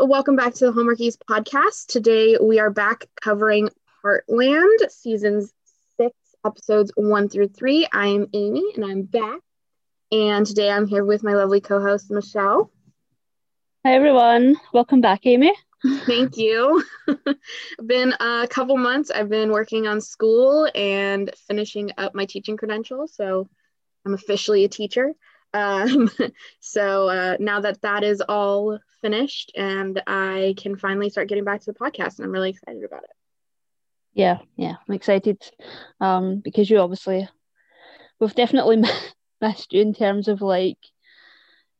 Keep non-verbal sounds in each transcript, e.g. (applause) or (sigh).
Welcome back to the Hallmark East podcast. Today we are back covering Heartland, seasons six, episodes one through three. I'm Amy and I'm back. And today I'm here with my lovely co host, Michelle. Hi, everyone. Welcome back, Amy. Thank you. (laughs) been a couple months. I've been working on school and finishing up my teaching credentials. So I'm officially a teacher. Um, (laughs) so uh, now that that is all finished and I can finally start getting back to the podcast, and I'm really excited about it. Yeah, yeah, I'm excited um, because you obviously, we've definitely (laughs) missed you in terms of like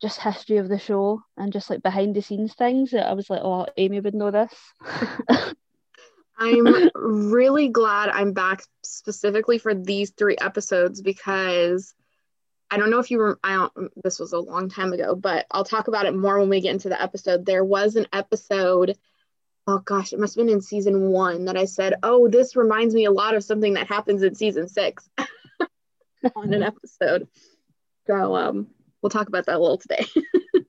just history of the show and just like behind the scenes things that I was like, oh, Amy would know this. (laughs) I'm really glad I'm back specifically for these three episodes because I don't know if you were, I don't, this was a long time ago, but I'll talk about it more when we get into the episode. There was an episode, oh gosh, it must have been in season one that I said, oh, this reminds me a lot of something that happens in season six (laughs) on an episode. So um, we'll talk about that a little today. (laughs)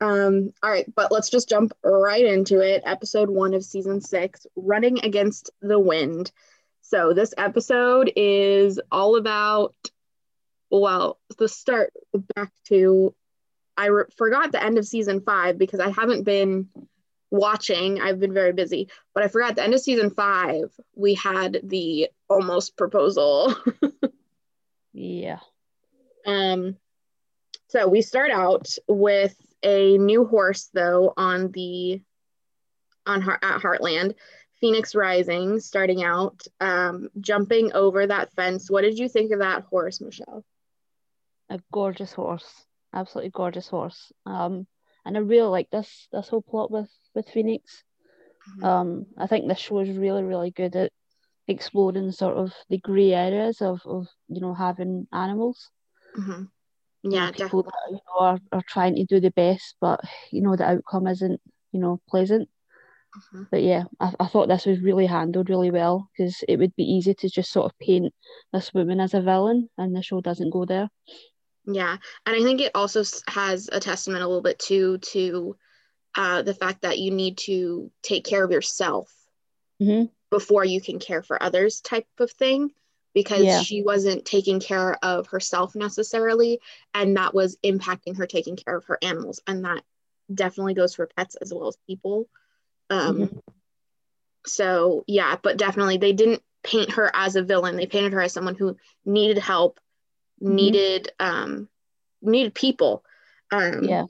um, all right, but let's just jump right into it. Episode one of season six Running Against the Wind. So this episode is all about well, the start back to I re- forgot the end of season five because I haven't been watching. I've been very busy, but I forgot the end of season five. We had the almost proposal. yeah. (laughs) Um. So we start out with a new horse though on the on at Heartland. Phoenix Rising starting out, um, jumping over that fence. What did you think of that horse, Michelle? A gorgeous horse, absolutely gorgeous horse. Um, and I really like this this whole plot with with Phoenix. Mm-hmm. Um, I think this show is really really good at exploring sort of the grey areas of of you know having animals. Mm-hmm. Yeah, people that you know are, are trying to do the best, but you know the outcome isn't you know pleasant. Mm-hmm. But yeah, I, I thought this was really handled really well because it would be easy to just sort of paint this woman as a villain, and the show doesn't go there. Yeah, and I think it also has a testament a little bit too to uh, the fact that you need to take care of yourself mm-hmm. before you can care for others, type of thing. Because yeah. she wasn't taking care of herself necessarily, and that was impacting her taking care of her animals, and that definitely goes for pets as well as people. Um, mm-hmm. So yeah, but definitely they didn't paint her as a villain. They painted her as someone who needed help mm-hmm. needed um needed people. Um yeah.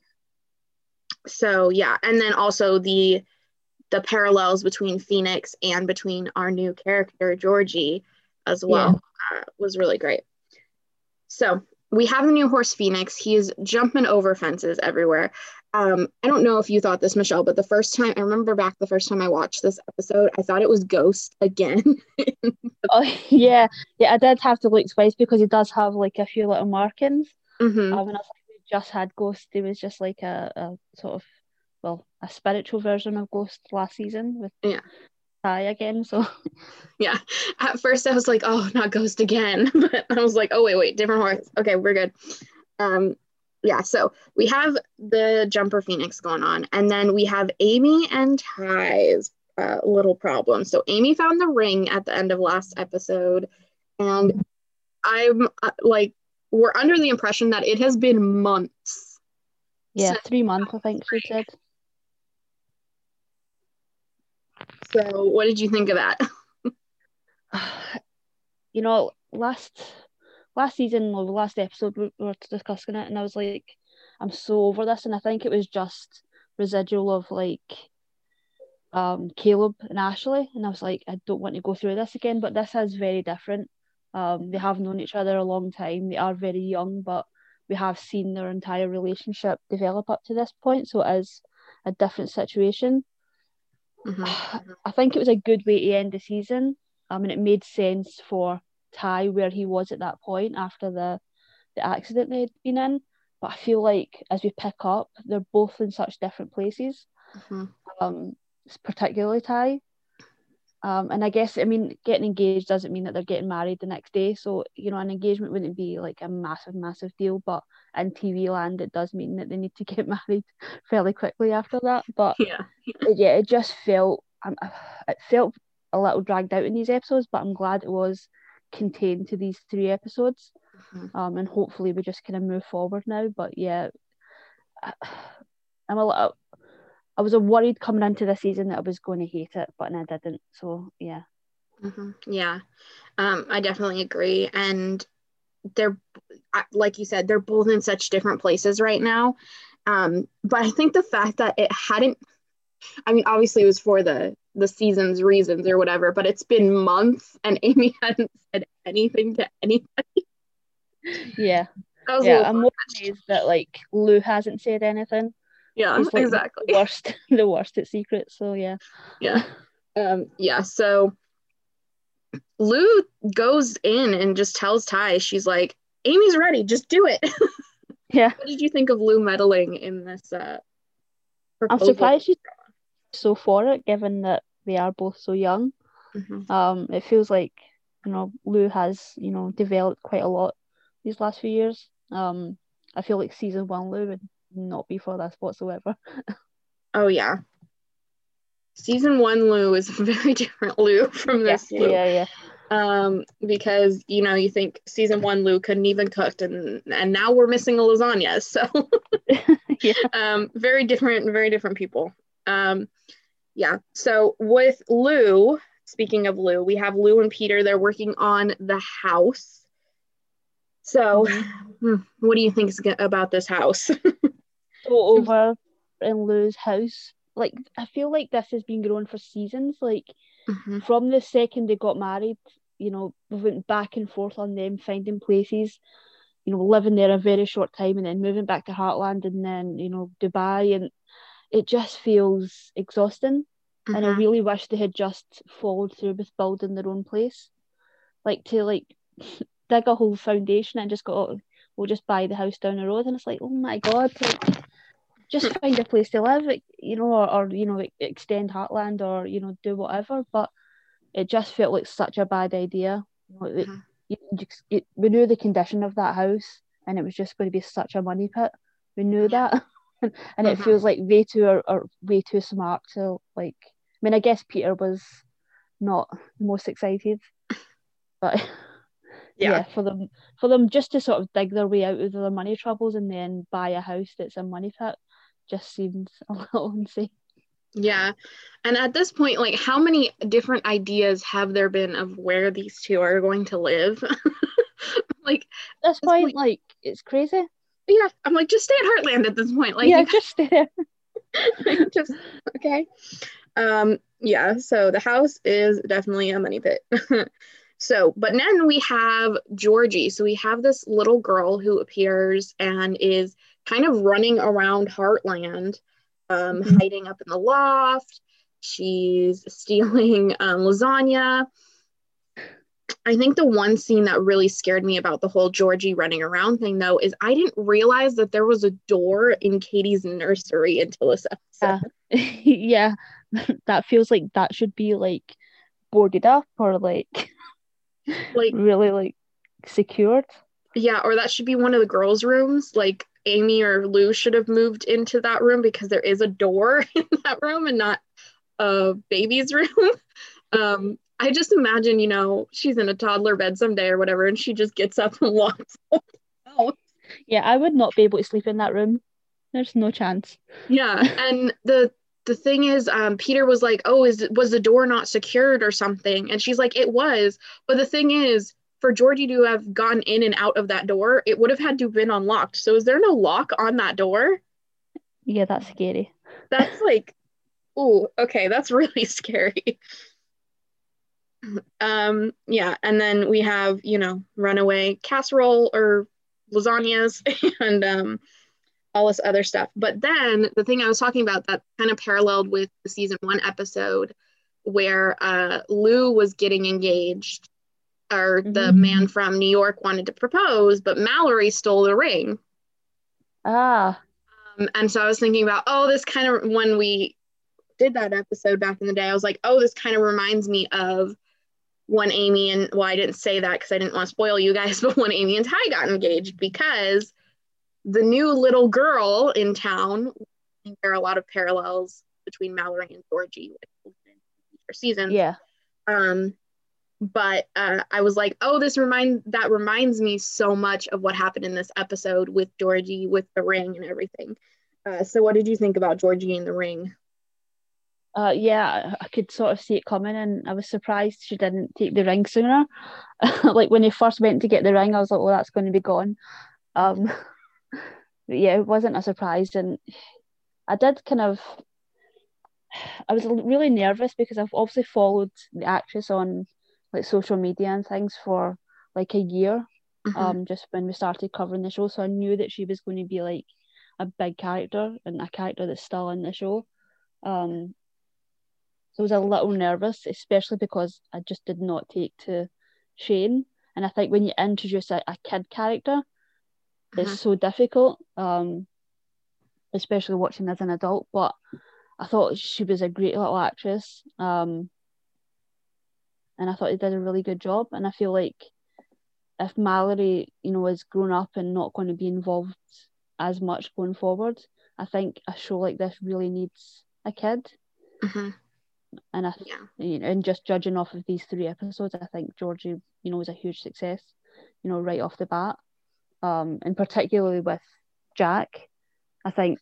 so yeah. And then also the the parallels between phoenix and between our new character georgie as well yeah. uh, was really great. So we have the new horse phoenix. He is jumping over fences everywhere um, I don't know if you thought this, Michelle, but the first time I remember back the first time I watched this episode, I thought it was Ghost again. (laughs) oh yeah, yeah, I did have to look twice because he does have like a few little markings. Mm-hmm. Um, and I we just had Ghost. He was just like a, a sort of well a spiritual version of Ghost last season with yeah. Ty again. So (laughs) yeah, at first I was like, oh, not Ghost again, (laughs) but I was like, oh wait, wait, different horse. Okay, we're good. Um, yeah, so we have the jumper phoenix going on, and then we have Amy and Ty's uh, little problem. So Amy found the ring at the end of last episode, and I'm uh, like, we're under the impression that it has been months. Yeah, three months, I think she said. So, what did you think of that? (laughs) (sighs) you know, last last season or the last episode we were discussing it, and I was like, I'm so over this, and I think it was just residual of like um Caleb and Ashley, and I was like, I don't want to go through this again, but this is very different. Um, they have known each other a long time. They are very young, but we have seen their entire relationship develop up to this point, so it is a different situation. Mm-hmm. (sighs) I think it was a good way to end the season. I mean, it made sense for Ty where he was at that point after the the accident they'd been in. But I feel like as we pick up, they're both in such different places. Mm-hmm. Um, particularly Ty. Um, and I guess I mean getting engaged doesn't mean that they're getting married the next day. So you know, an engagement wouldn't be like a massive, massive deal. But in TV land, it does mean that they need to get (laughs) married fairly quickly after that. But (laughs) yeah, yeah, it just felt um, it felt a little dragged out in these episodes. But I'm glad it was contained to these three episodes. Mm-hmm. Um, and hopefully we just kind of move forward now. But yeah, I, (sighs) I'm a little I was worried coming into the season that I was going to hate it, but I didn't. So yeah. Mm-hmm. Yeah, um, I definitely agree. And they're, like you said, they're both in such different places right now. Um, but I think the fact that it hadn't, I mean, obviously it was for the the season's reasons or whatever, but it's been months and (laughs) Amy hadn't said anything to anybody. Yeah. yeah, I'm more amazed that like Lou hasn't said anything. Yeah like exactly. the worst (laughs) the worst at secrets so yeah. Yeah. Um yeah so lou goes in and just tells ty she's like amy's ready just do it. (laughs) Yeah. What did you think of lou meddling in this uh i'm surprised she's so for it given that they are both so young mm-hmm. um it feels like you know lou has you know developed quite a lot these last few years um i feel like season one lou would not be for this whatsoever. (laughs) oh yeah. Season one Lou is a (laughs) very different Lou from this yeah, Lou. Yeah, yeah. Um, because you know, you think season one Lou couldn't even cook and and now we're missing a lasagna. So (laughs) yeah. um very different, very different people. Um yeah. So with Lou, speaking of Lou, we have Lou and Peter, they're working on the house. So, mm-hmm. (laughs) hmm, what do you think about this house? (laughs) over and Lou's house. Like I feel like this has been growing for seasons. Like mm-hmm. from the second they got married, you know, we went back and forth on them finding places, you know, living there a very short time and then moving back to Heartland and then, you know, Dubai and it just feels exhausting. Mm-hmm. And I mm-hmm. really wish they had just followed through with building their own place. Like to like (laughs) dig a whole foundation and just go, we'll just buy the house down the road. And it's like, oh my God, like, just (laughs) find a place to live, you know, or, or you know, extend Heartland or, you know, do whatever. But it just felt like such a bad idea. You know, it, mm-hmm. it, it, we knew the condition of that house and it was just going to be such a money pit. We knew that. (laughs) and mm-hmm. it feels like they two are, are way too smart to like I mean I guess Peter was not the most excited but (laughs) yeah. yeah. for them for them just to sort of dig their way out of their money troubles and then buy a house that's a money pit just seems (laughs) a little insane yeah and at this point like how many different ideas have there been of where these two are going to live (laughs) like at this point, point like it's crazy yeah i'm like just stay at heartland at this point like yeah just stay there (laughs) just okay um yeah so the house is definitely a money pit (laughs) So, but then we have Georgie. So we have this little girl who appears and is kind of running around Heartland, um, mm-hmm. hiding up in the loft. She's (laughs) stealing um, lasagna. I think the one scene that really scared me about the whole Georgie running around thing, though, is I didn't realize that there was a door in Katie's nursery until this episode. Yeah, (laughs) yeah. that feels like that should be like boarded up or like like (laughs) really like secured. Yeah, or that should be one of the girls' rooms. Like Amy or Lou should have moved into that room because there is a door (laughs) in that room and not a baby's room. um, I just imagine, you know, she's in a toddler bed someday or whatever, and she just gets up and (laughs) walks out. Yeah, I would not be able to sleep in that room. There's no chance. Yeah, and the the thing is um, peter was like oh is was the door not secured or something and she's like it was but the thing is for georgie to have gone in and out of that door it would have had to have been unlocked so is there no lock on that door yeah that's scary that's like oh okay that's really (laughs) scary um yeah and then we have you know runaway casserole or lasagnas (laughs) and um all this other stuff. But then the thing I was talking about that kind of paralleled with the season one episode where uh, Lou was getting engaged, or the mm-hmm. man from New York wanted to propose, but Mallory stole the ring. Ah. Um, and so I was thinking about, oh, this kind of when we did that episode back in the day, I was like, oh, this kind of reminds me of when Amy and well, I didn't say that because I didn't want to spoil you guys, (laughs) but when Amy and Ty got engaged because the new little girl in town, there are a lot of parallels between Mallory and Georgie for seasons. Yeah. Um, but uh, I was like, oh, this remind that reminds me so much of what happened in this episode with Georgie with the ring and everything. Uh, so, what did you think about Georgie and the ring? Uh, yeah, I could sort of see it coming, and I was surprised she didn't take the ring sooner. (laughs) like when he first went to get the ring, I was like, "Well, that's going to be gone." Um, (laughs) yeah, it wasn't a surprise, and I did kind of. I was really nervous because I've obviously followed the actress on like social media and things for like a year. Mm-hmm. Um, just when we started covering the show, so I knew that she was going to be like a big character and a character that's still in the show. Um, so I was a little nervous, especially because I just did not take to Shane. And I think when you introduce a, a kid character, mm-hmm. it's so difficult, um, especially watching as an adult. But I thought she was a great little actress. Um, and I thought he did a really good job. And I feel like if Mallory, you know, is grown up and not going to be involved as much going forward, I think a show like this really needs a kid. Mm-hmm. And I, yeah. you know, and just judging off of these three episodes, I think Georgie, you know, was a huge success, you know, right off the bat. Um, and particularly with Jack, I think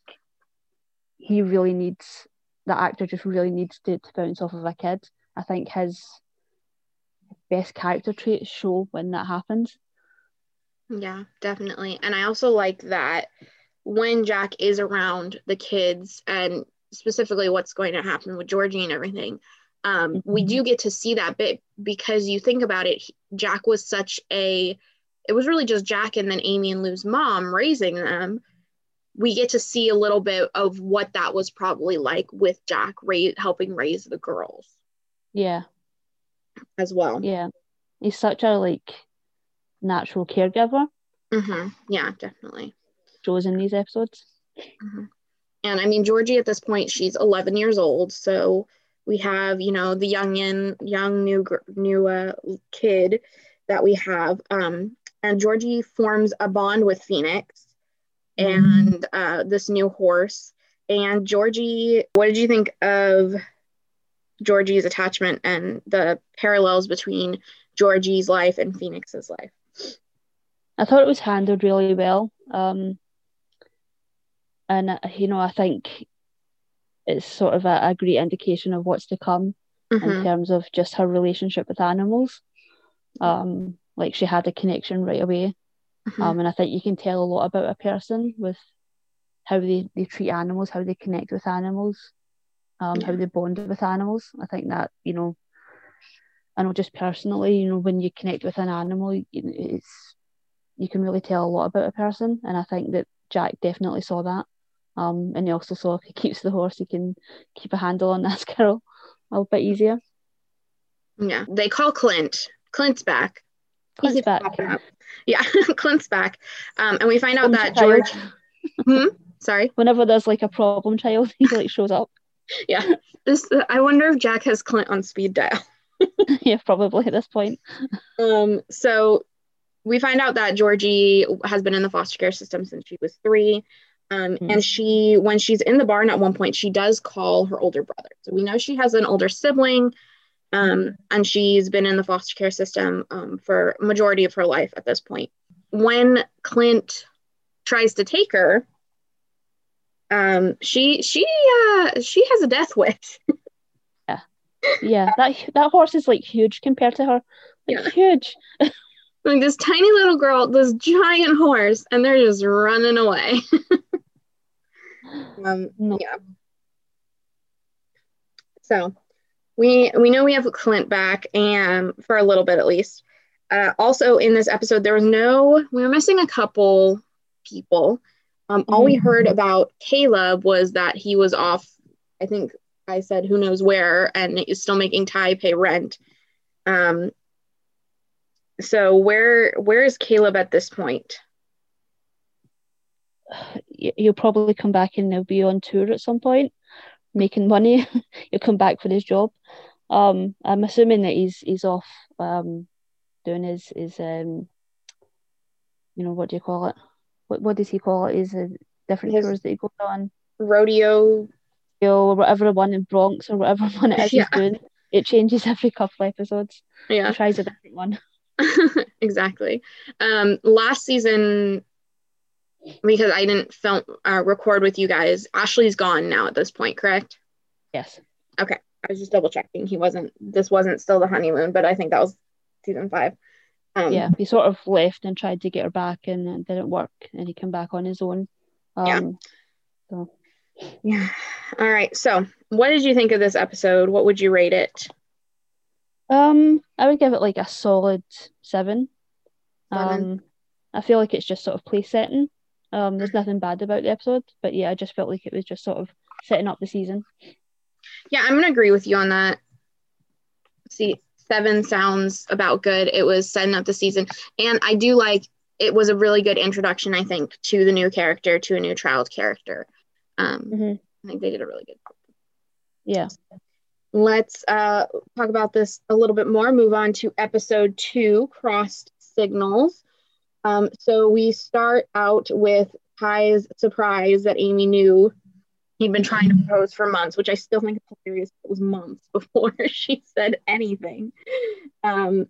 he really needs the actor just really needs to, to bounce off of a kid. I think his best character traits show when that happens. Yeah, definitely. And I also like that when Jack is around the kids and specifically what's going to happen with Georgie and everything, um, mm-hmm. we do get to see that bit because you think about it, Jack was such a, it was really just Jack and then Amy and Lou's mom raising them. We get to see a little bit of what that was probably like with Jack ra- helping raise the girls. Yeah as well. Yeah, he's such a like natural caregiver. Mm-hmm. Yeah, definitely. Shows in these episodes. Mm-hmm. And I mean, Georgie at this point, she's 11 years old. So we have, you know, the young young new new uh, kid that we have. Um, and Georgie forms a bond with Phoenix mm-hmm. and uh, this new horse. And Georgie, what did you think of Georgie's attachment and the parallels between Georgie's life and Phoenix's life. I thought it was handled really well. Um, and, uh, you know, I think it's sort of a, a great indication of what's to come mm-hmm. in terms of just her relationship with animals. Um, like she had a connection right away. Mm-hmm. Um, and I think you can tell a lot about a person with how they, they treat animals, how they connect with animals um, how they bond with animals. I think that, you know, I know just personally, you know, when you connect with an animal, it's you can really tell a lot about a person, and I think that Jack definitely saw that. Um, and he also saw if he keeps the horse, he can keep a handle on that (laughs) girl a little bit easier. Yeah, they call Clint. Clint's back. Clint's back. Yeah, (laughs) Clint's back. Um, and we find out that George. hmm? Sorry. (laughs) Whenever there's like a problem child, he like shows up yeah. This I wonder if Jack has Clint on speed dial. yeah, probably at this point. Um, so we find out that Georgie has been in the foster care system since she was three. Um, mm. and she when she's in the barn at one point, she does call her older brother. So we know she has an older sibling. Um, and she's been in the foster care system um, for majority of her life at this point. When Clint tries to take her, um she she uh she has a death wish (laughs) yeah yeah that that horse is like huge compared to her like yeah. huge (laughs) like this tiny little girl this giant horse and they're just running away (laughs) um no. yeah so we we know we have clint back and for a little bit at least uh, also in this episode there was no we were missing a couple people um, all we heard mm-hmm. about Caleb was that he was off, I think I said who knows where, and is still making Ty pay rent. Um, so where where is Caleb at this point? He'll probably come back and they'll be on tour at some point. making money. (laughs) He'll come back for his job. Um, I'm assuming that he's he's off um, doing his his um, you know what do you call it? What what does he call it? Is a different his tours that he goes on? Rodeo, or whatever one in Bronx or whatever (laughs) one it is yeah. he's doing. It changes every couple episodes. Yeah, he tries a different one. (laughs) exactly. Um, last season, because I didn't film uh, record with you guys, Ashley's gone now at this point, correct? Yes. Okay. I was just double checking. He wasn't. This wasn't still the honeymoon, but I think that was season five. Um, yeah, he sort of left and tried to get her back, and it didn't work, and he came back on his own. Um, yeah. So. Yeah. All right. So, what did you think of this episode? What would you rate it? Um, I would give it like a solid seven. seven. Um, I feel like it's just sort of place setting. Um, there's nothing bad about the episode, but yeah, I just felt like it was just sort of setting up the season. Yeah, I'm gonna agree with you on that. See, seven sounds about good. It was setting up the season, and I do like it was a really good introduction. I think to the new character, to a new child character. Um, mm-hmm. I think they did a really good. Job. Yeah. Let's uh, talk about this a little bit more. Move on to episode two, crossed signals. Um, so we start out with Ty's surprise that Amy knew he'd been trying to propose for months, which I still think is hilarious. It was months (laughs) before she said anything. Um,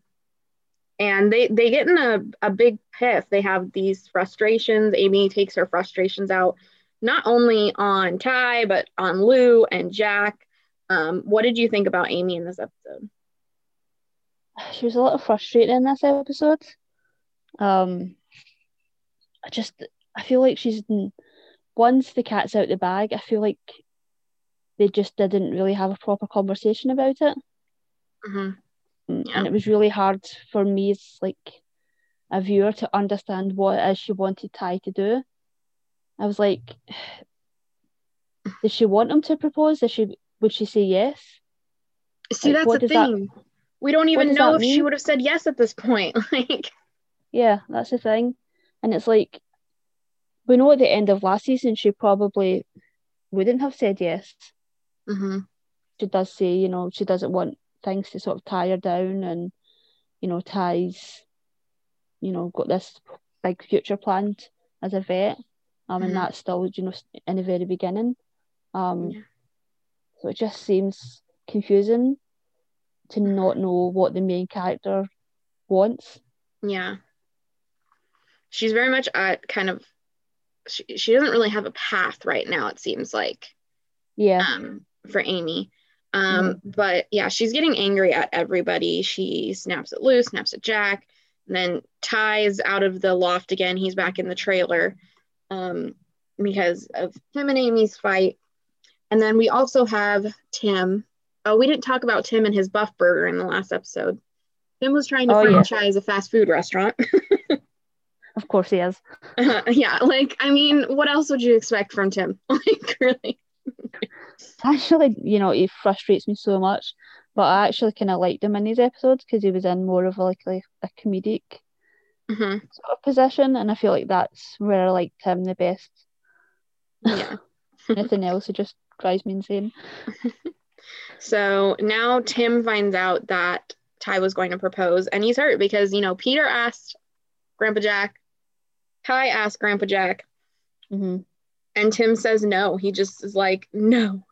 and they they get in a, a big piff. They have these frustrations. Amy takes her frustrations out not only on Ty, but on Lou and Jack. Um, what did you think about Amy in this episode? She was a little frustrated in this episode. Um, I just I feel like she's once the cat's out the bag. I feel like they just didn't really have a proper conversation about it. Mm-hmm. Mm, yeah. And it was really hard for me as like a viewer to understand what it is she wanted Ty to do. I was like, (sighs) (sighs) did she want him to propose? Did she would she say yes? See, like, that's the thing. That, we don't even know if mean? she would have said yes at this point. (laughs) like yeah, that's the thing. And it's like, we know at the end of last season, she probably wouldn't have said yes. Mm-hmm. She does say, you know, she doesn't want things to sort of tie her down and, you know, Ty's, you know, got this big future planned as a vet. Um, mm-hmm. and that's still, you know, in the very beginning. Um, yeah. So it just seems confusing to not know what the main character wants. Yeah. She's very much at kind of she, she doesn't really have a path right now it seems like yeah. um for amy. Um mm-hmm. but yeah she's getting angry at everybody. She snaps at lou snaps at jack and then ty's out of the loft again. He's back in the trailer um because of him and amy's fight and then we also have tim oh we didn't talk about tim and his buff burger in the last episode tim was trying to oh, franchise yeah. a fast food restaurant (laughs) Of course he is. Uh, yeah, like I mean, what else would you expect from Tim? (laughs) like really. actually, you know, he frustrates me so much, but I actually kind of liked him in these episodes because he was in more of a, like, like a comedic mm-hmm. sort of position, and I feel like that's where I liked him the best. Yeah. (laughs) Anything else, it just drives me insane. (laughs) so now Tim finds out that Ty was going to propose, and he's hurt because you know Peter asked Grandpa Jack Ty asked Grandpa Jack. Mm-hmm. And Tim says no. He just is like, no.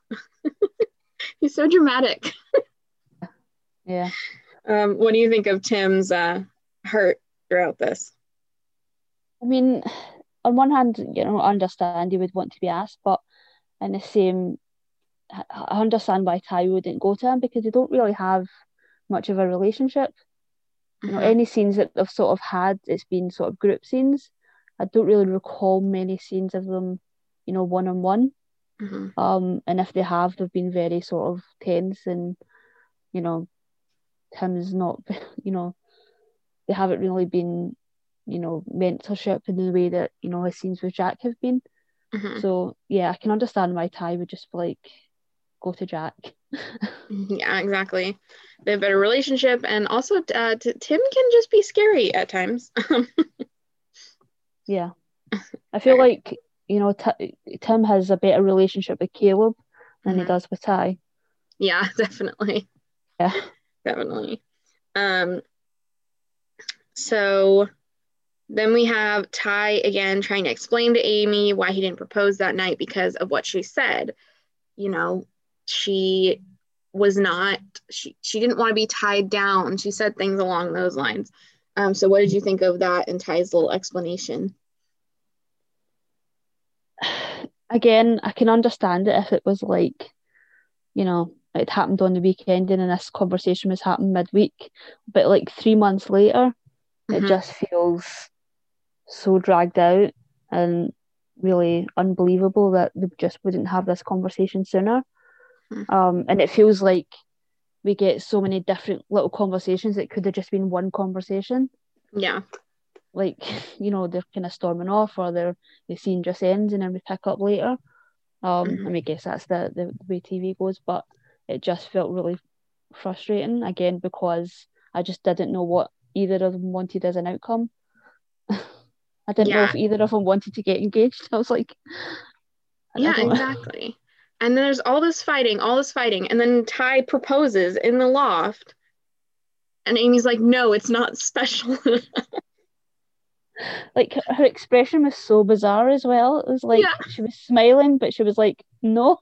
(laughs) He's so dramatic. (laughs) yeah. Um, what do you think of Tim's uh, hurt throughout this? I mean, on one hand, you know, I understand he would want to be asked, but in the same, I understand why Ty wouldn't go to him because they don't really have much of a relationship. You know, mm-hmm. any scenes that they've sort of had, it's been sort of group scenes. I don't really recall many scenes of them, you know, one on one. Um, and if they have, they've been very sort of tense, and you know, Tim's not, (laughs) you know, they haven't really been, you know, mentorship in the way that you know his scenes with Jack have been. Mm-hmm. So yeah, I can understand why Ty would just be like, go to Jack. (laughs) yeah, exactly. They have a better relationship, and also uh, t- Tim can just be scary at times. (laughs) Yeah. I feel like, you know, T- Tim has a better relationship with Caleb than mm-hmm. he does with Ty. Yeah, (laughs) definitely. Yeah. Definitely. Um so then we have Ty again trying to explain to Amy why he didn't propose that night because of what she said. You know, she was not she she didn't want to be tied down. She said things along those lines. Um, so what did you think of that and Ty's little explanation? Again, I can understand it if it was like, you know, it happened on the weekend and this conversation was happening midweek. But like three months later, mm-hmm. it just feels so dragged out and really unbelievable that they just wouldn't have this conversation sooner. Mm-hmm. Um, and it feels like we get so many different little conversations. It could have just been one conversation. Yeah. Like, you know, they're kind of storming off or they're the scene just ends and then we pick up later. Um, mm-hmm. I mean, I guess that's the, the way TV goes, but it just felt really frustrating again because I just didn't know what either of them wanted as an outcome. (laughs) I didn't yeah. know if either of them wanted to get engaged. (laughs) I was like, yeah, exactly. And then there's all this fighting, all this fighting, and then Ty proposes in the loft, and Amy's like, "No, it's not (laughs) special." (laughs) like her expression was so bizarre as well. It was like yeah. she was smiling, but she was like, "No."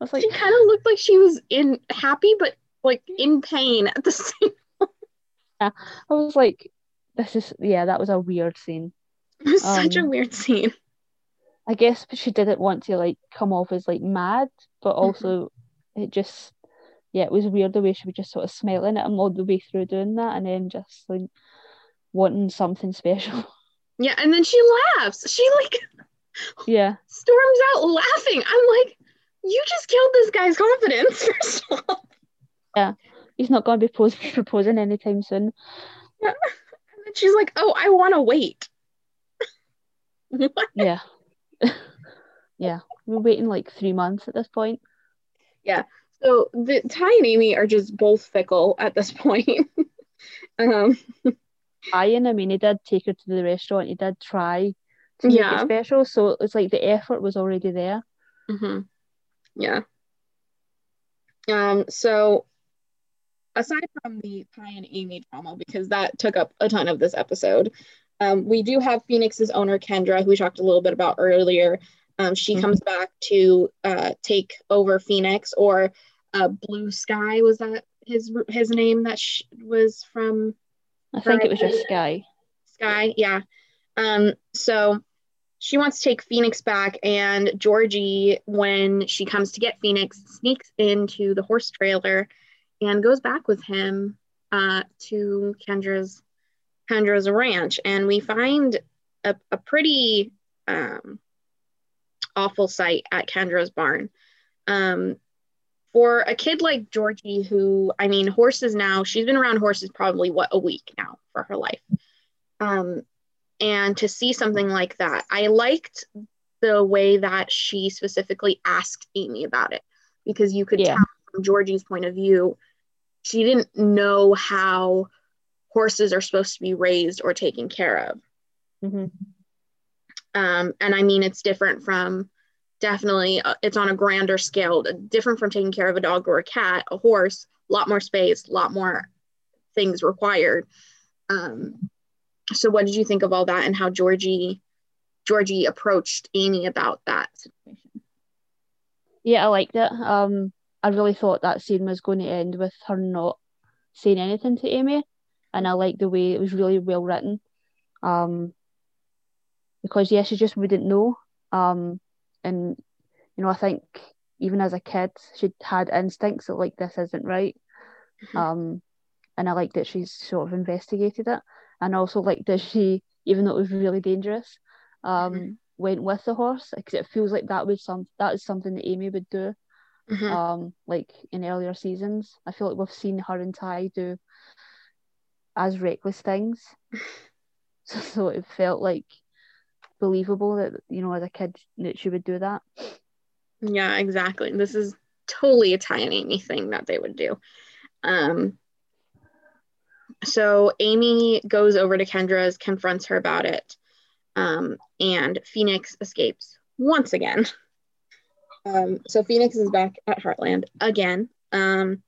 I was like, she kind of looked like she was in happy, but like in pain at the same. Time. Yeah, I was like, "This is yeah." That was a weird scene. It was um, such a um, weird scene. I guess she didn't want to like come off as like mad, but mm-hmm. also mm-hmm. it just yeah, it was weird the way she was just sort of smiling at him all the way through doing that and then just like wanting something special. (laughs) Yeah, and then she laughs. She like yeah storms out laughing. I'm like, you just killed this guy's confidence, (laughs) first of all. Yeah. He's not gonna be (laughs) proposing anytime soon. Yeah. And then she's like, Oh, I wanna wait. (laughs) yeah. (laughs) yeah. We're waiting like three months at this point. Yeah. So the Ty and Amy are just both fickle at this point. (laughs) um Ian, I mean, he did take her to the restaurant. He did try to yeah. make it special, so it's like the effort was already there. Mm-hmm. Yeah. Um. So, aside from the Ty and Amy drama, because that took up a ton of this episode, um, we do have Phoenix's owner Kendra, who we talked a little bit about earlier. Um, she mm-hmm. comes back to uh, take over Phoenix, or uh, Blue Sky was that his his name that sh- was from? I think it was just Sky. Sky, yeah. Um, so she wants to take Phoenix back, and Georgie, when she comes to get Phoenix, sneaks into the horse trailer and goes back with him uh, to Kendra's Kendra's ranch, and we find a, a pretty um, awful sight at Kendra's barn. Um, for a kid like Georgie, who, I mean, horses now, she's been around horses probably what a week now for her life. Um, and to see something like that, I liked the way that she specifically asked Amy about it because you could yeah. tell from Georgie's point of view, she didn't know how horses are supposed to be raised or taken care of. Mm-hmm. Um, and I mean, it's different from definitely uh, it's on a grander scale different from taking care of a dog or a cat a horse a lot more space a lot more things required um, so what did you think of all that and how georgie georgie approached amy about that situation yeah i liked it um, i really thought that scene was going to end with her not saying anything to amy and i liked the way it was really well written um, because yeah she just wouldn't know um, and you know I think even as a kid she had instincts that like this isn't right mm-hmm. um and I like that she's sort of investigated it and also like that she even though it was really dangerous um mm-hmm. went with the horse because it feels like that was some that is something that Amy would do mm-hmm. um like in earlier seasons I feel like we've seen her and Ty do as reckless things. (laughs) So, so it felt like believable that you know as a kid that she would do that. Yeah exactly. This is totally a Ty and amy thing that they would do. Um so amy goes over to kendra's confronts her about it um and phoenix escapes once again. (laughs) Um, so Phoenix is back at Heartland again. Um,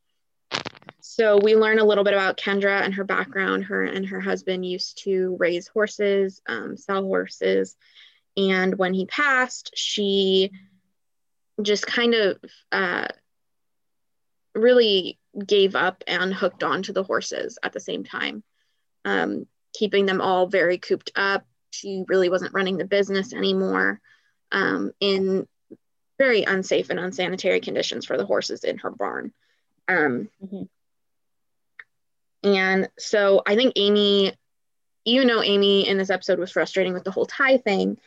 so we learn a little bit about Kendra and her background. Her and her husband used to raise horses, um, sell horses, and when he passed, she just kind of uh, really gave up and hooked on to the horses at the same time, um, keeping them all very cooped up. She really wasn't running the business anymore um, in very unsafe and unsanitary conditions for the horses in her barn. Um, mm-hmm. And so I think Amy, you know, Amy in this episode was frustrating with the whole Ty thing,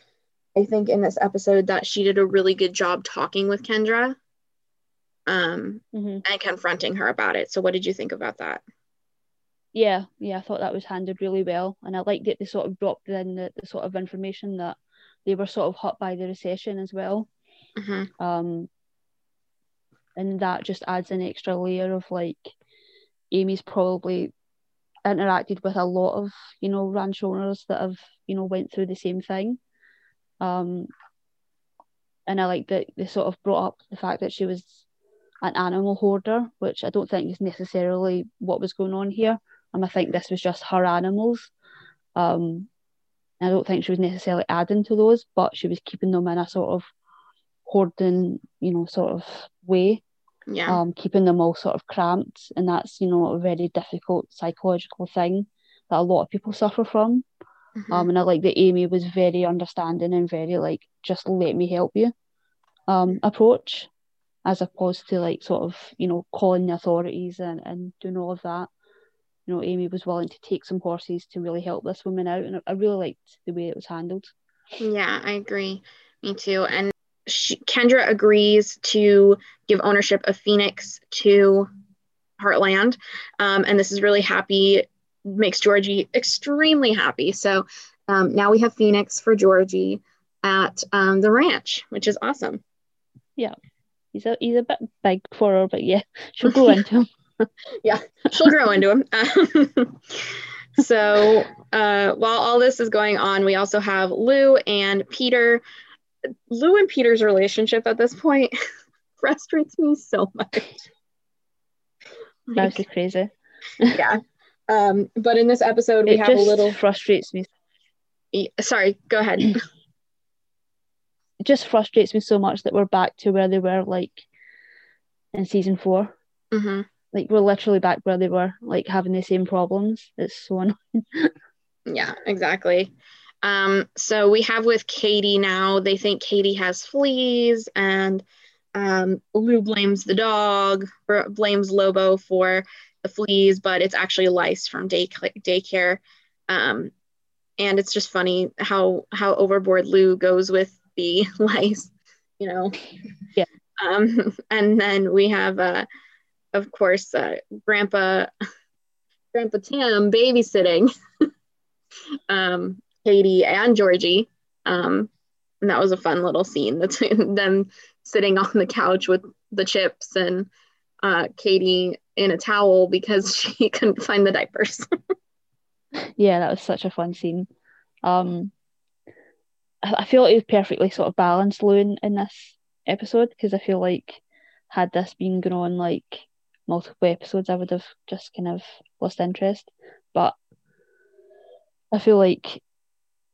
I think in this episode that she did a really good job talking with Kendra um, mm-hmm. and confronting her about it. So, what did you think about that? Yeah, yeah, I thought that was handled really well, and I liked that they sort of dropped in the, the sort of information that they were sort of hot by the recession as well. Mm-hmm. Um, and that just adds an extra layer of like Amy's probably interacted with a lot of you know ranch owners that have you know went through the same thing. Um and I like that they sort of brought up the fact that she was an animal hoarder which I don't think is necessarily what was going on here. And I think this was just her animals. Um I don't think she was necessarily adding to those but she was keeping them in a sort of hoarding you know sort of way yeah. um, keeping them all sort of cramped. And that's, you know, a very difficult psychological thing that a lot of people suffer from. Mm-hmm. Um, and I like that Amy was very understanding and very like, just let me help you um, approach, as opposed to like sort of, you know, calling the authorities and, and doing all of that. You know, Amy was willing to take some horses to really help this woman out. And I really liked the way it was handled. Yeah, I agree. Me too. And she, Kendra agrees to give ownership of Phoenix to Heartland. Um, and this is really happy, makes Georgie extremely happy. So um, now we have Phoenix for Georgie at um, the ranch, which is awesome. Yeah. He's a, he's a bit big for her, but yeah, she'll grow into him. (laughs) yeah, she'll grow into him. (laughs) so uh, while all this is going on, we also have Lou and Peter Lou and Peter's relationship at this point (laughs) frustrates me so much. That's like, crazy. yeah. Um, but in this episode, we it have a little frustrates me. Sorry, go ahead. (clears throat) it just frustrates me so much that we're back to where they were like in season 4 mm-hmm. Like we're literally back where they were, like having the same problems. It's so (laughs) annoying. yeah, exactly. Um, so we have with Katie now, they think Katie has fleas, and um, Lou blames the dog, blames Lobo for the fleas, but it's actually lice from day daycare. Um, and it's just funny how how overboard Lou goes with the (laughs) lice, you know. Yeah. Um, (laughs) and then we have, uh, of course, uh, Grandpa Grandpa Tim babysitting. (laughs) um, Katie and Georgie. Um, and that was a fun little scene between (laughs) them sitting on the couch with the chips and uh, Katie in a towel because (laughs) she couldn't find the diapers. (laughs) yeah, that was such a fun scene. Um, I feel it was perfectly sort of balanced Lou in, in this episode because I feel like had this been going on like multiple episodes, I would have just kind of lost interest. But I feel like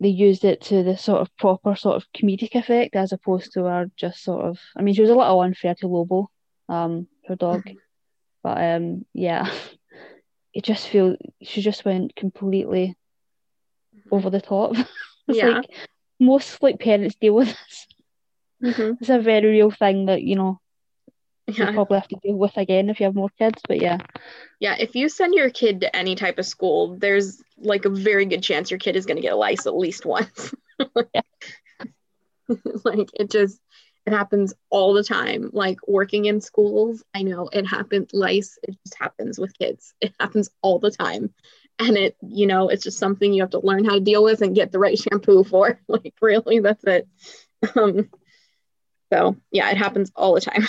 they used it to the sort of proper sort of comedic effect as opposed to our just sort of I mean she was a little unfair to Lobo, um, her dog. Mm-hmm. But um yeah. (laughs) It just feels she just went completely over the top. (laughs) it's yeah. like most like parents deal with this. Mm-hmm. It's a very real thing that, you know, yeah. you probably have to deal with again if you have more kids. But yeah. Yeah, if you send your kid to any type of school, there's like a very good chance your kid is going to get a lice at least once. (laughs) (laughs) like it just it happens all the time. Like working in schools, I know it happens lice, it just happens with kids. It happens all the time. And it, you know, it's just something you have to learn how to deal with and get the right (laughs) shampoo for. Like really, that's it. Um so yeah, it happens all the time.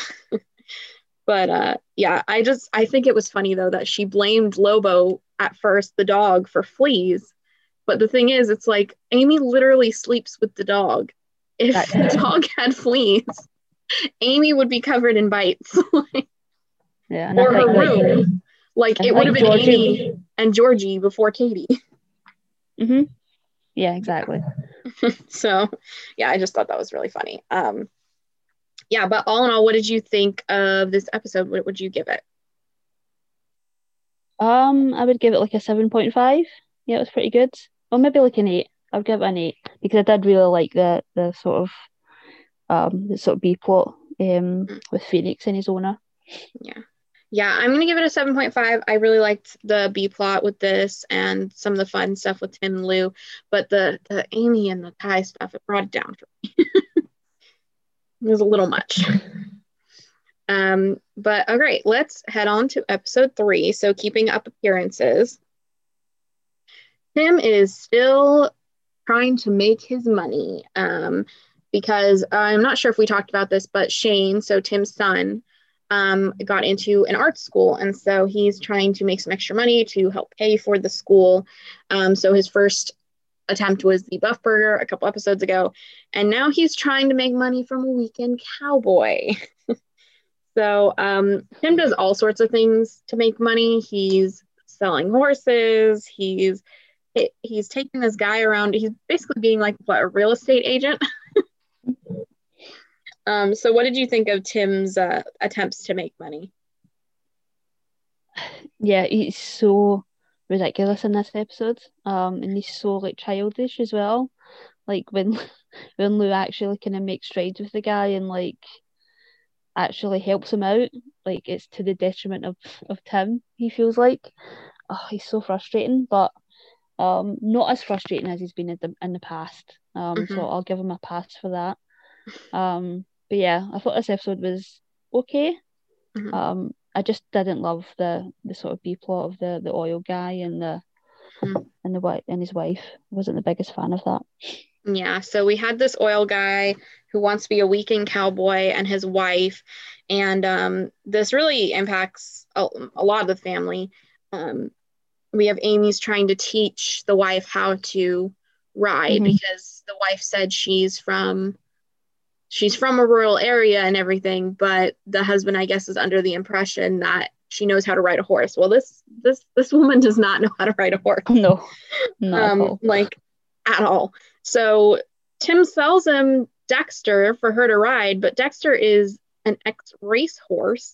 But uh yeah i just i think it was funny though that she blamed lobo at first the dog for fleas but the thing is it's like amy literally sleeps with the dog if the dog had fleas Amy would be covered in bites. (laughs) yeah, or her room. Like, like it would have been Georgie... Amy and Georgie before Katie. (laughs) Mm-hmm. Yeah, exactly. (laughs) so, yeah, I just thought that was really funny. Um, yeah, but all in all, what did you think of this episode? What would you give it? Um, I would give it like a seven point five. Yeah, it was pretty good. Or maybe like an eight. I'd give it an eight because I did really like the the sort of um the sort of B plot um mm. with Phoenix and his owner. Yeah. Yeah, I'm gonna give it a 7.5. I really liked the B plot with this and some of the fun stuff with Tim and Lou, but the the Amy and the Ty stuff it brought it down for me. (laughs) it was a little much. Um, but all right, let's head on to episode three. So keeping up appearances. Tim is still trying to make his money um, because I'm not sure if we talked about this, but Shane, so Tim's son, um, got into an art school. And so he's trying to make some extra money to help pay for the school. Um, so his first attempt was the Buff Burger a couple episodes ago. And now he's trying to make money from a weekend cowboy. (laughs) so um, Tim does all sorts of things to make money. He's selling horses. He's he's taking this guy around. He's basically being like what, a real estate agent. (laughs) um, so, what did you think of Tim's uh, attempts to make money? Yeah, he's so ridiculous in this episode. Um, and he's so like childish as well. Like when (laughs) when Lou actually kind of makes strides with the guy and like actually helps him out, like it's to the detriment of of Tim. He feels like, oh, he's so frustrating. But um, not as frustrating as he's been in the in the past. Um, mm-hmm. so I'll give him a pass for that. Um, but yeah, I thought this episode was okay. Mm-hmm. Um, I just didn't love the the sort of B plot of the the oil guy and the mm-hmm. and the wife and his wife. wasn't the biggest fan of that. Yeah, so we had this oil guy who wants to be a weekend cowboy and his wife, and um, this really impacts a, a lot of the family. Um, we have Amy's trying to teach the wife how to ride mm-hmm. because the wife said she's from she's from a rural area and everything, but the husband I guess is under the impression that she knows how to ride a horse. Well, this this this woman does not know how to ride a horse. (laughs) No, um, like at all. So Tim sells him Dexter for her to ride, but Dexter is an ex racehorse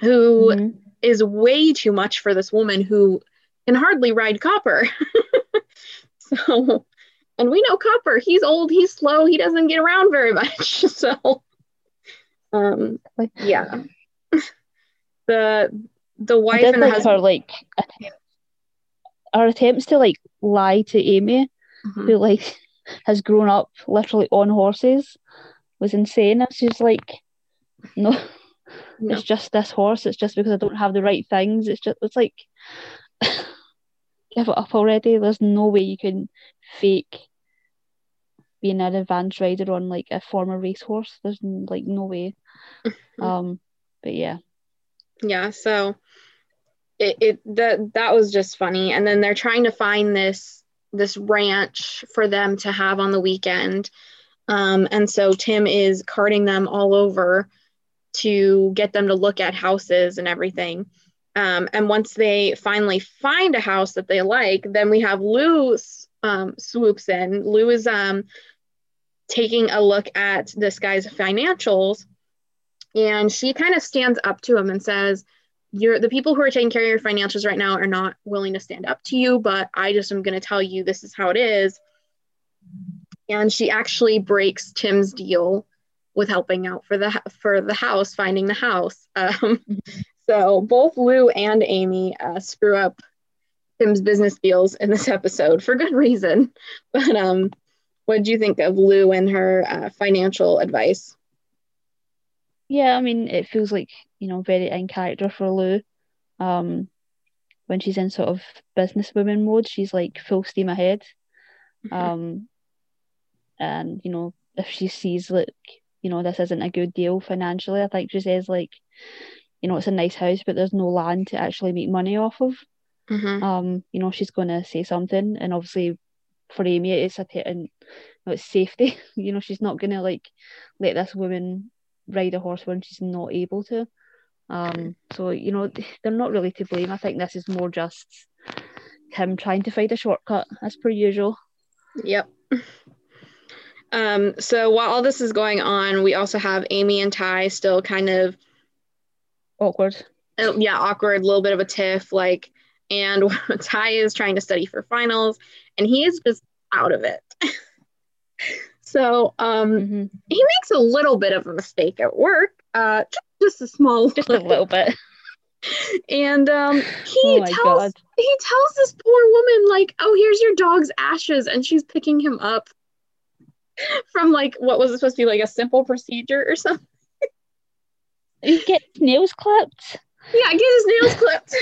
who mm-hmm is way too much for this woman who can hardly ride copper. (laughs) so, and we know copper, he's old, he's slow, he doesn't get around very much. (laughs) So, um, yeah. (laughs) the the wife and the husband her like our attempts to like lie to Amy, mm-hmm. who like has grown up literally on horses, was insane. Was just like, no, no. It's just this horse. It's just because I don't have the right things. It's just it's like (laughs) give it up already. There's no way you can fake being an advanced rider on like a former racehorse. There's like no way. (laughs) um, but yeah. Yeah. So it it that that was just funny. And then they're trying to find this this ranch for them to have on the weekend. Um, and so Tim is carting them all over to get them to look at houses and everything. Um, and once they finally find a house that they like, then we have Lou um, swoops in. Lou is um, taking a look at this guy's financials, and she kind of stands up to him and says, "You're the people who are taking care of your financials right now are not willing to stand up to you, but I just am going to tell you this is how it is." And she actually breaks Tim's deal with helping out for the for the house, finding the house. (laughs) Um, so both Lou and Amy uh, screw up Tim's business deals in this episode for good reason. (laughs) But um, what did you think of Lou and her uh, financial advice? Yeah, I mean, it feels like you know very in character for Lou. Um, when she's in sort of businesswoman mode, she's like full steam ahead. Mm-hmm. Um, and you know, if she sees like you know, this isn't a good deal financially. I think she says like, you know, it's a nice house, but there's no land to actually make money off of. Mm-hmm. Um, you know, she's going to say something, and obviously, for Amy, it's a t- and know, it's safety. (laughs) you know, she's not gonna like let this woman ride a horse when she's not able to. Um, so you know, (sighs) they're not really to blame. I think this is more just him trying to find a shortcut as per usual. Yep. (laughs) Um, so while all this is going on, we also have Amy and Ty still kind of awkward. Uh, yeah, awkward, a little bit of a tiff. Like, and (laughs) Ty is trying to study for finals, and he is just out of it. (laughs) so um, mm-hmm. he makes a little bit of a mistake at work, uh, just, just a small, (laughs) just a little bit. And um, he oh tells God. he tells this poor woman like, "Oh, here's your dog's ashes," and she's picking him up from like what was it supposed to be like a simple procedure or something. He gets nails clipped. Yeah, get his nails clipped.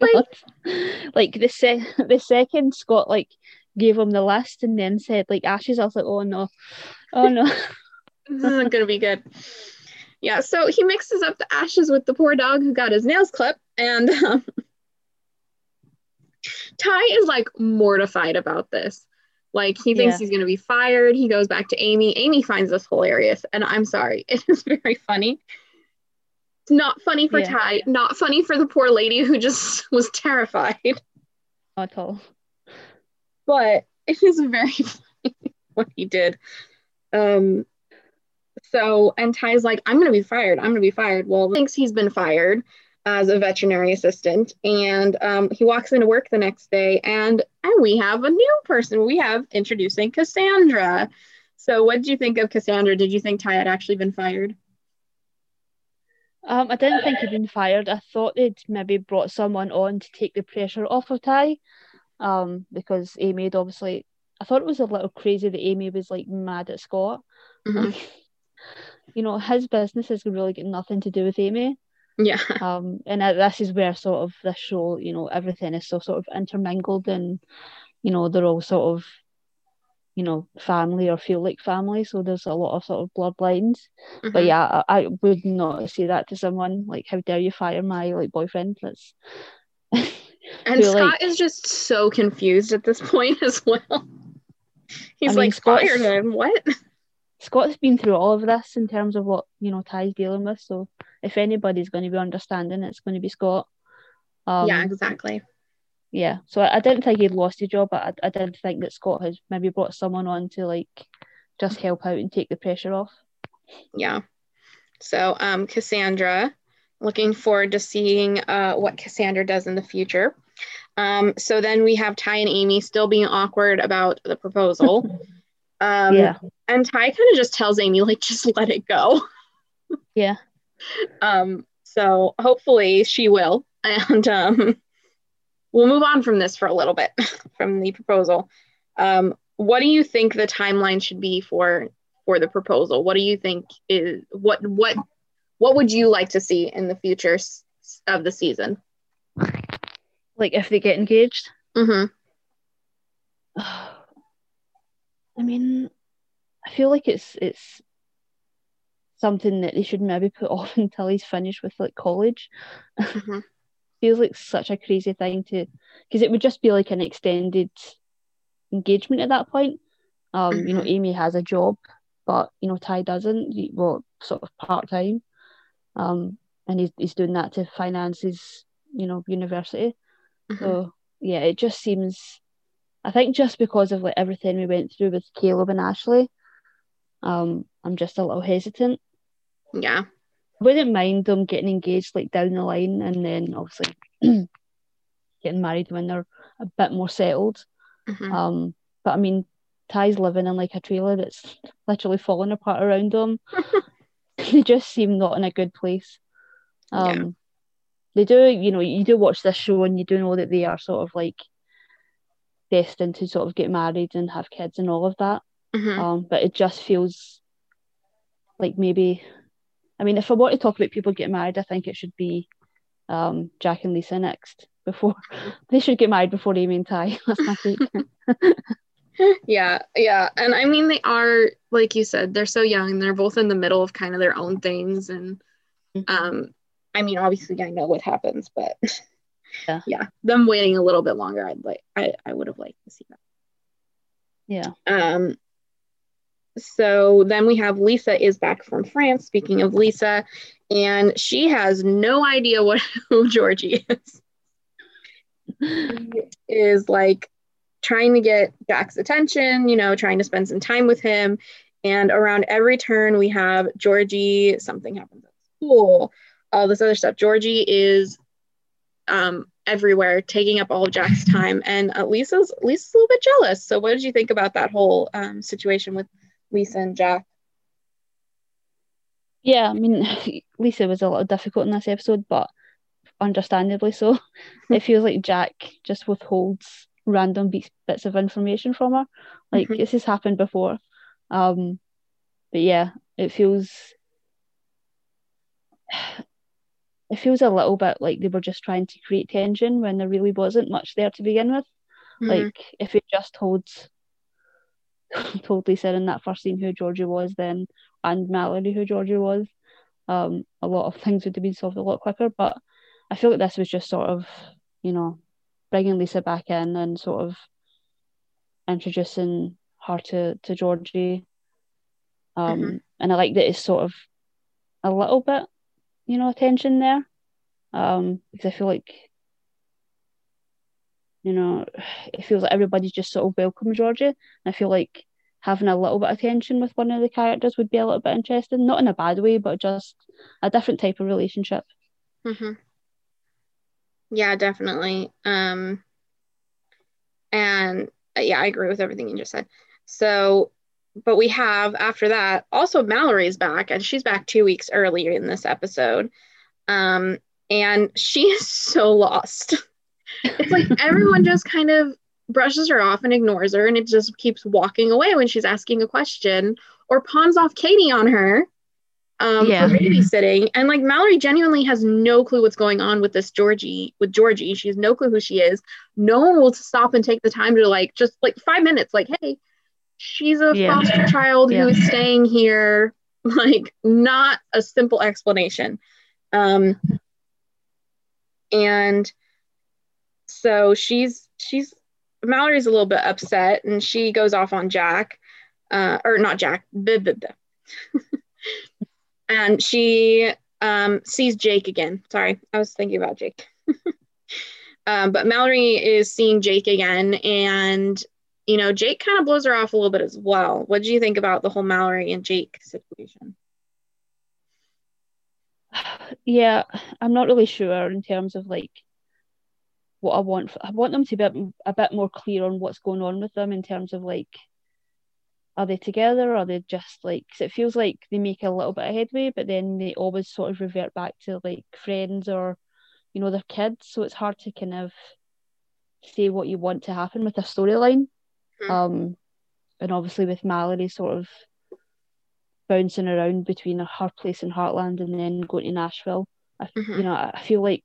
(laughs) like, like the se- the second Scott like gave him the list and then said like ashes. I was like, oh no, oh no, (laughs) this isn't gonna be good. Yeah, so he mixes up the ashes with the poor dog who got his nails clipped, and um, (laughs) Ty is like mortified about this. Like he thinks yeah. he's going to be fired. He goes back to Amy. Amy finds this hilarious, and I'm sorry, (laughs) it is very funny. It's not funny for yeah. Ty, not funny for the poor lady who just (laughs) was terrified. Not at all. But it is very (laughs) funny what he did. Um. So and Ty's like, I'm going to be fired. I'm going to be fired. Well, thinks he's been fired as a veterinary assistant. And um, he walks into work the next day, and, and we have a new person. We have introducing Cassandra. So, what did you think of Cassandra? Did you think Ty had actually been fired? Um, I didn't think he'd been fired. I thought they'd maybe brought someone on to take the pressure off of Ty, um, because Amy had obviously. I thought it was a little crazy that Amy was like mad at Scott. Mm-hmm. (laughs) you know, his business has really got nothing to do with Amy. Yeah. (laughs) Um, and this is where sort of this show, you know, everything is so sort of intermingled and, you know, they're all sort of, you know, family or feel like family. So there's a lot of sort of bloodlines. Mm-hmm. But yeah, I, I, would not say that to someone like, how dare you fire my like boyfriend? That's. (laughs) and Scott like, is just so confused at this (laughs) point as well. He's I mean, like, fired him. What? Scott's been through all of this in terms of what you know Ty's dealing with. So if anybody's going to be understanding, it's going to be Scott. Um, yeah, exactly. Yeah, so I, I, didn't think he'd lost his job, but I, I did think that Scott has maybe brought someone on to like just help out and take the pressure off. Yeah. So um, Cassandra, looking forward to seeing uh, what Cassandra does in the future. Um, so then we have Ty and Amy still being awkward about the proposal. (laughs) Um, yeah. And Ty kind of just tells Amy, like, just let it go. Yeah. Um, so hopefully she will. (laughs) And um, we'll move on from this for a little bit (laughs) from the proposal. Um, what do you think the timeline should be for for the proposal? What do you think is what what what would you like to see in the future of the season? Like if they get engaged? Mm-hmm. (sighs) I mean, I feel like it's it's something that they should maybe put (laughs) off until he's finished with like college. Mm-hmm. (laughs) Feels like such a crazy thing to, because it would just be like an extended engagement at that point. Um, mm-hmm. you know, mm-hmm. Amy has a job, but you know Ty doesn't. Well, sort of part time. Um, and he's he's doing that to finance his you know university. Mm-hmm. So yeah, it just seems I think just because of like everything we went through with Caleb and Ashley, um, I'm just a little hesitant. Yeah. Wouldn't mind them getting engaged like down the line and then obviously (clears throat) getting married when they're a bit more settled. Mm-hmm. Um, but I mean, Ty's living in like a trailer that's literally falling apart around them. (laughs) (laughs) they just seem not in a good place. Um, yeah. They do, you know, you do watch this show and you do know that they are sort of like destined to sort of get married and have kids and all of that. Mm-hmm. Um, but it just feels like maybe, I mean, if I want to talk about people getting married, I think it should be um, Jack and Lisa next. Before (laughs) they should get married before Amy and Ty. That's my take. yeah, yeah, and I mean they are like you said, they're so young. They're both in the middle of kind of their own things, and mm-hmm. um, I mean, obviously I know what happens, but (laughs) yeah yeah them waiting a little bit longer i'd like i, I would have liked to see that Yeah. Um, so then we have Lisa is back from France. Speaking of Lisa, and she has no idea (laughs) what who Georgie is. is like trying to get Jack's attention, you know, trying to spend some time with him. And around every turn, we have Georgie, something happens at school, all this other stuff. Georgie is um, everywhere, taking up all of Jack's time. And uh, Lisa's, Lisa's a little bit jealous. So, what did you think about that whole um, situation with Lisa and Jack? Yeah, I mean, (laughs) Lisa was a little difficult in this episode, but understandably so. it feels like Jack just withholds random bits of information from her. Like mm-hmm. this has happened before. Um, but yeah, it feels (sighs) it feels a little bit like they were just trying to create tension when there really wasn't much there to begin with. Mm-hmm. Like if it just told (laughs) told Lisa in that first scene who Georgie was then and Mallory who Georgie was, um, a lot of things would have been solved a lot quicker. But I feel like this was just sort of, you know, bringing Lisa back in and sort of introducing her to to Georgie. Um, mm-hmm. and I like that it's sort of a little bit, you know, tension there. Um, because I feel like, you know, it feels like everybody's just sort of welcome Georgie. And I feel like having a little bit of tension with one of the characters would be a little bit interesting, not in a bad way, but just a different type of relationship. Mm-hmm. Yeah, definitely. Um, and uh, yeah, I agree with everything you just said. So, but we have after that also Mallory's back, and she's back two weeks earlier in this episode. Um, and she (laughs) is so lost. It's like everyone just kind of brushes her off and ignores her, and it just keeps walking away when she's asking a question or pawns off Katie on her um, yeah. for babysitting. And like Mallory genuinely has no clue what's going on with this Georgie, with Georgie. She has no clue who she is. No one will stop and take the time to like just like five minutes, like, hey, she's a yeah. foster child yeah. who is staying here. (laughs) Like, not a simple explanation. Um, and so she's she's Mallory's a little bit upset and she goes off on Jack, uh, or not Jack, blah, (laughs) blah, blah. and she um, sees Jake again. Sorry, I was thinking about Jake. (laughs) um, but Mallory is seeing Jake again, and you know, Jake kind of blows her off a little bit as well. What do you think about the whole Mallory and Jake situation? (sighs) Yeah, I'm not really sure in terms of like what I want. I want them to be a, a bit more clear on what's going on with them in terms of like are they together? Are they just like? Cause it feels like they make a little bit of headway, but then they always sort of revert back to like friends or, you know, their kids. So it's hard to kind of say what you want to happen with a storyline. Mm-hmm. Um, and obviously with Mallory sort of bouncing around between her place in Heartland and then going to Nashville. I, mm-hmm. You know, I feel like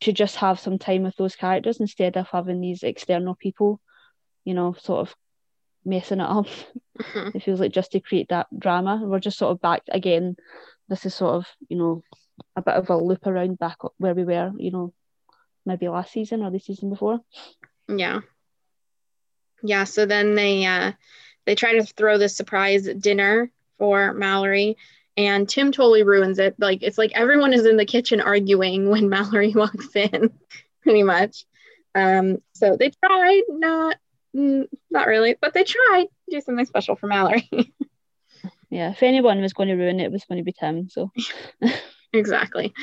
should just have some time with those characters instead of having these external people, you know, sort of messing it up. (laughs) Mm-hmm. It feels like just to create that drama. We're just sort of back again. This is sort of, you know, a bit of a loop around back where we were, you know, maybe last season or the season before. Yeah. Yeah. So then they uh they try to throw this surprise dinner for Mallory and Tim totally ruins it. Like it's like everyone is in the kitchen arguing when (laughs) Mallory walks in, (laughs) pretty much. Um, so they tried not Mm, not really, but they tried to do something special for Mallory. (laughs) yeah, if anyone was going to ruin it, it was going to be Tim. So exactly.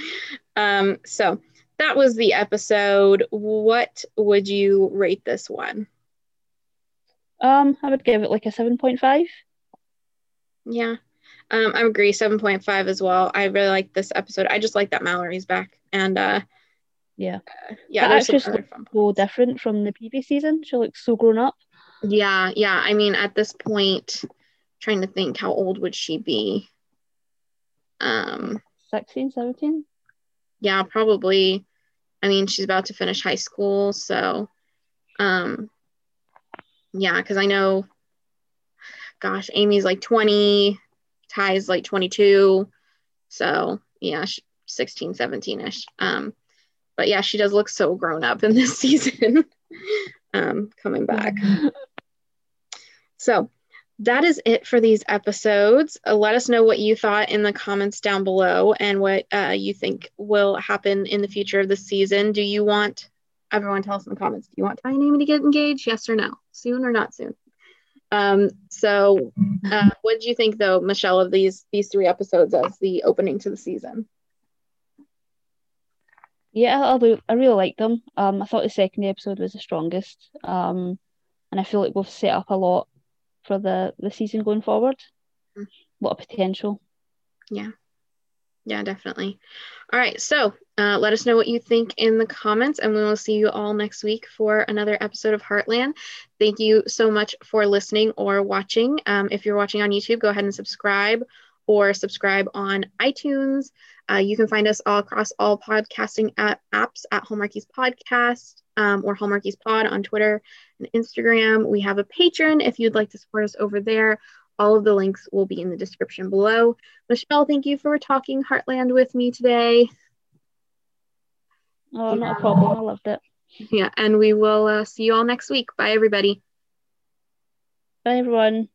Um, so that was the episode. What would you rate this one? Um, I would give it like a seven point five. Yeah. Um, I agree, seven point five as well. I really like this episode. I just like that Mallory's back, and uh, yeah. Uh, yeah. That actress looks so different from the previous season. She looks so grown up. Yeah. Yeah. I mean, at this point, trying to think how old would she be? Um, 16, 17? Yeah, probably. I mean, she's about to finish high school. So, um, yeah, because I know, gosh, Amy's like 20, Ty's like 22. So, yeah, 16, 17 ish. Um, but yeah, she does look so grown up in this (laughs) season. um, coming back. So that is it for these episodes. Uh, let us know what you thought in the comments down below and what uh, you think will happen in the future of the season. Do you want everyone tell us in the comments? Do you want Ty and Amy to get engaged? Yes or no? Soon or not soon? Um, so, uh, what did you think, though, Michelle, of these these three episodes as the opening to the season? Yeah, I, I really liked them. Um, I thought the second episode was the strongest. Um, and I feel like we've set up a lot for the the season going forward. Mm. What a potential! Yeah, yeah, definitely. All right, so uh, let us know what you think in the comments, and we will see you all next week for another episode of Heartland. Thank you so much for listening or watching. Um, if you're watching on YouTube, go ahead and subscribe or subscribe on iTunes. Uh, you can find us all across all podcasting app- apps at Hallmarkies Podcast um, or Hallmarkies Pod on Twitter and Instagram. We have a Patreon if you'd like to support us over there. All of the links will be in the description below. Michelle, thank you for talking Heartland with me today. Oh, yeah. not a problem. I loved it. Yeah, and we will uh, see you all next week. Bye, everybody. Bye, everyone.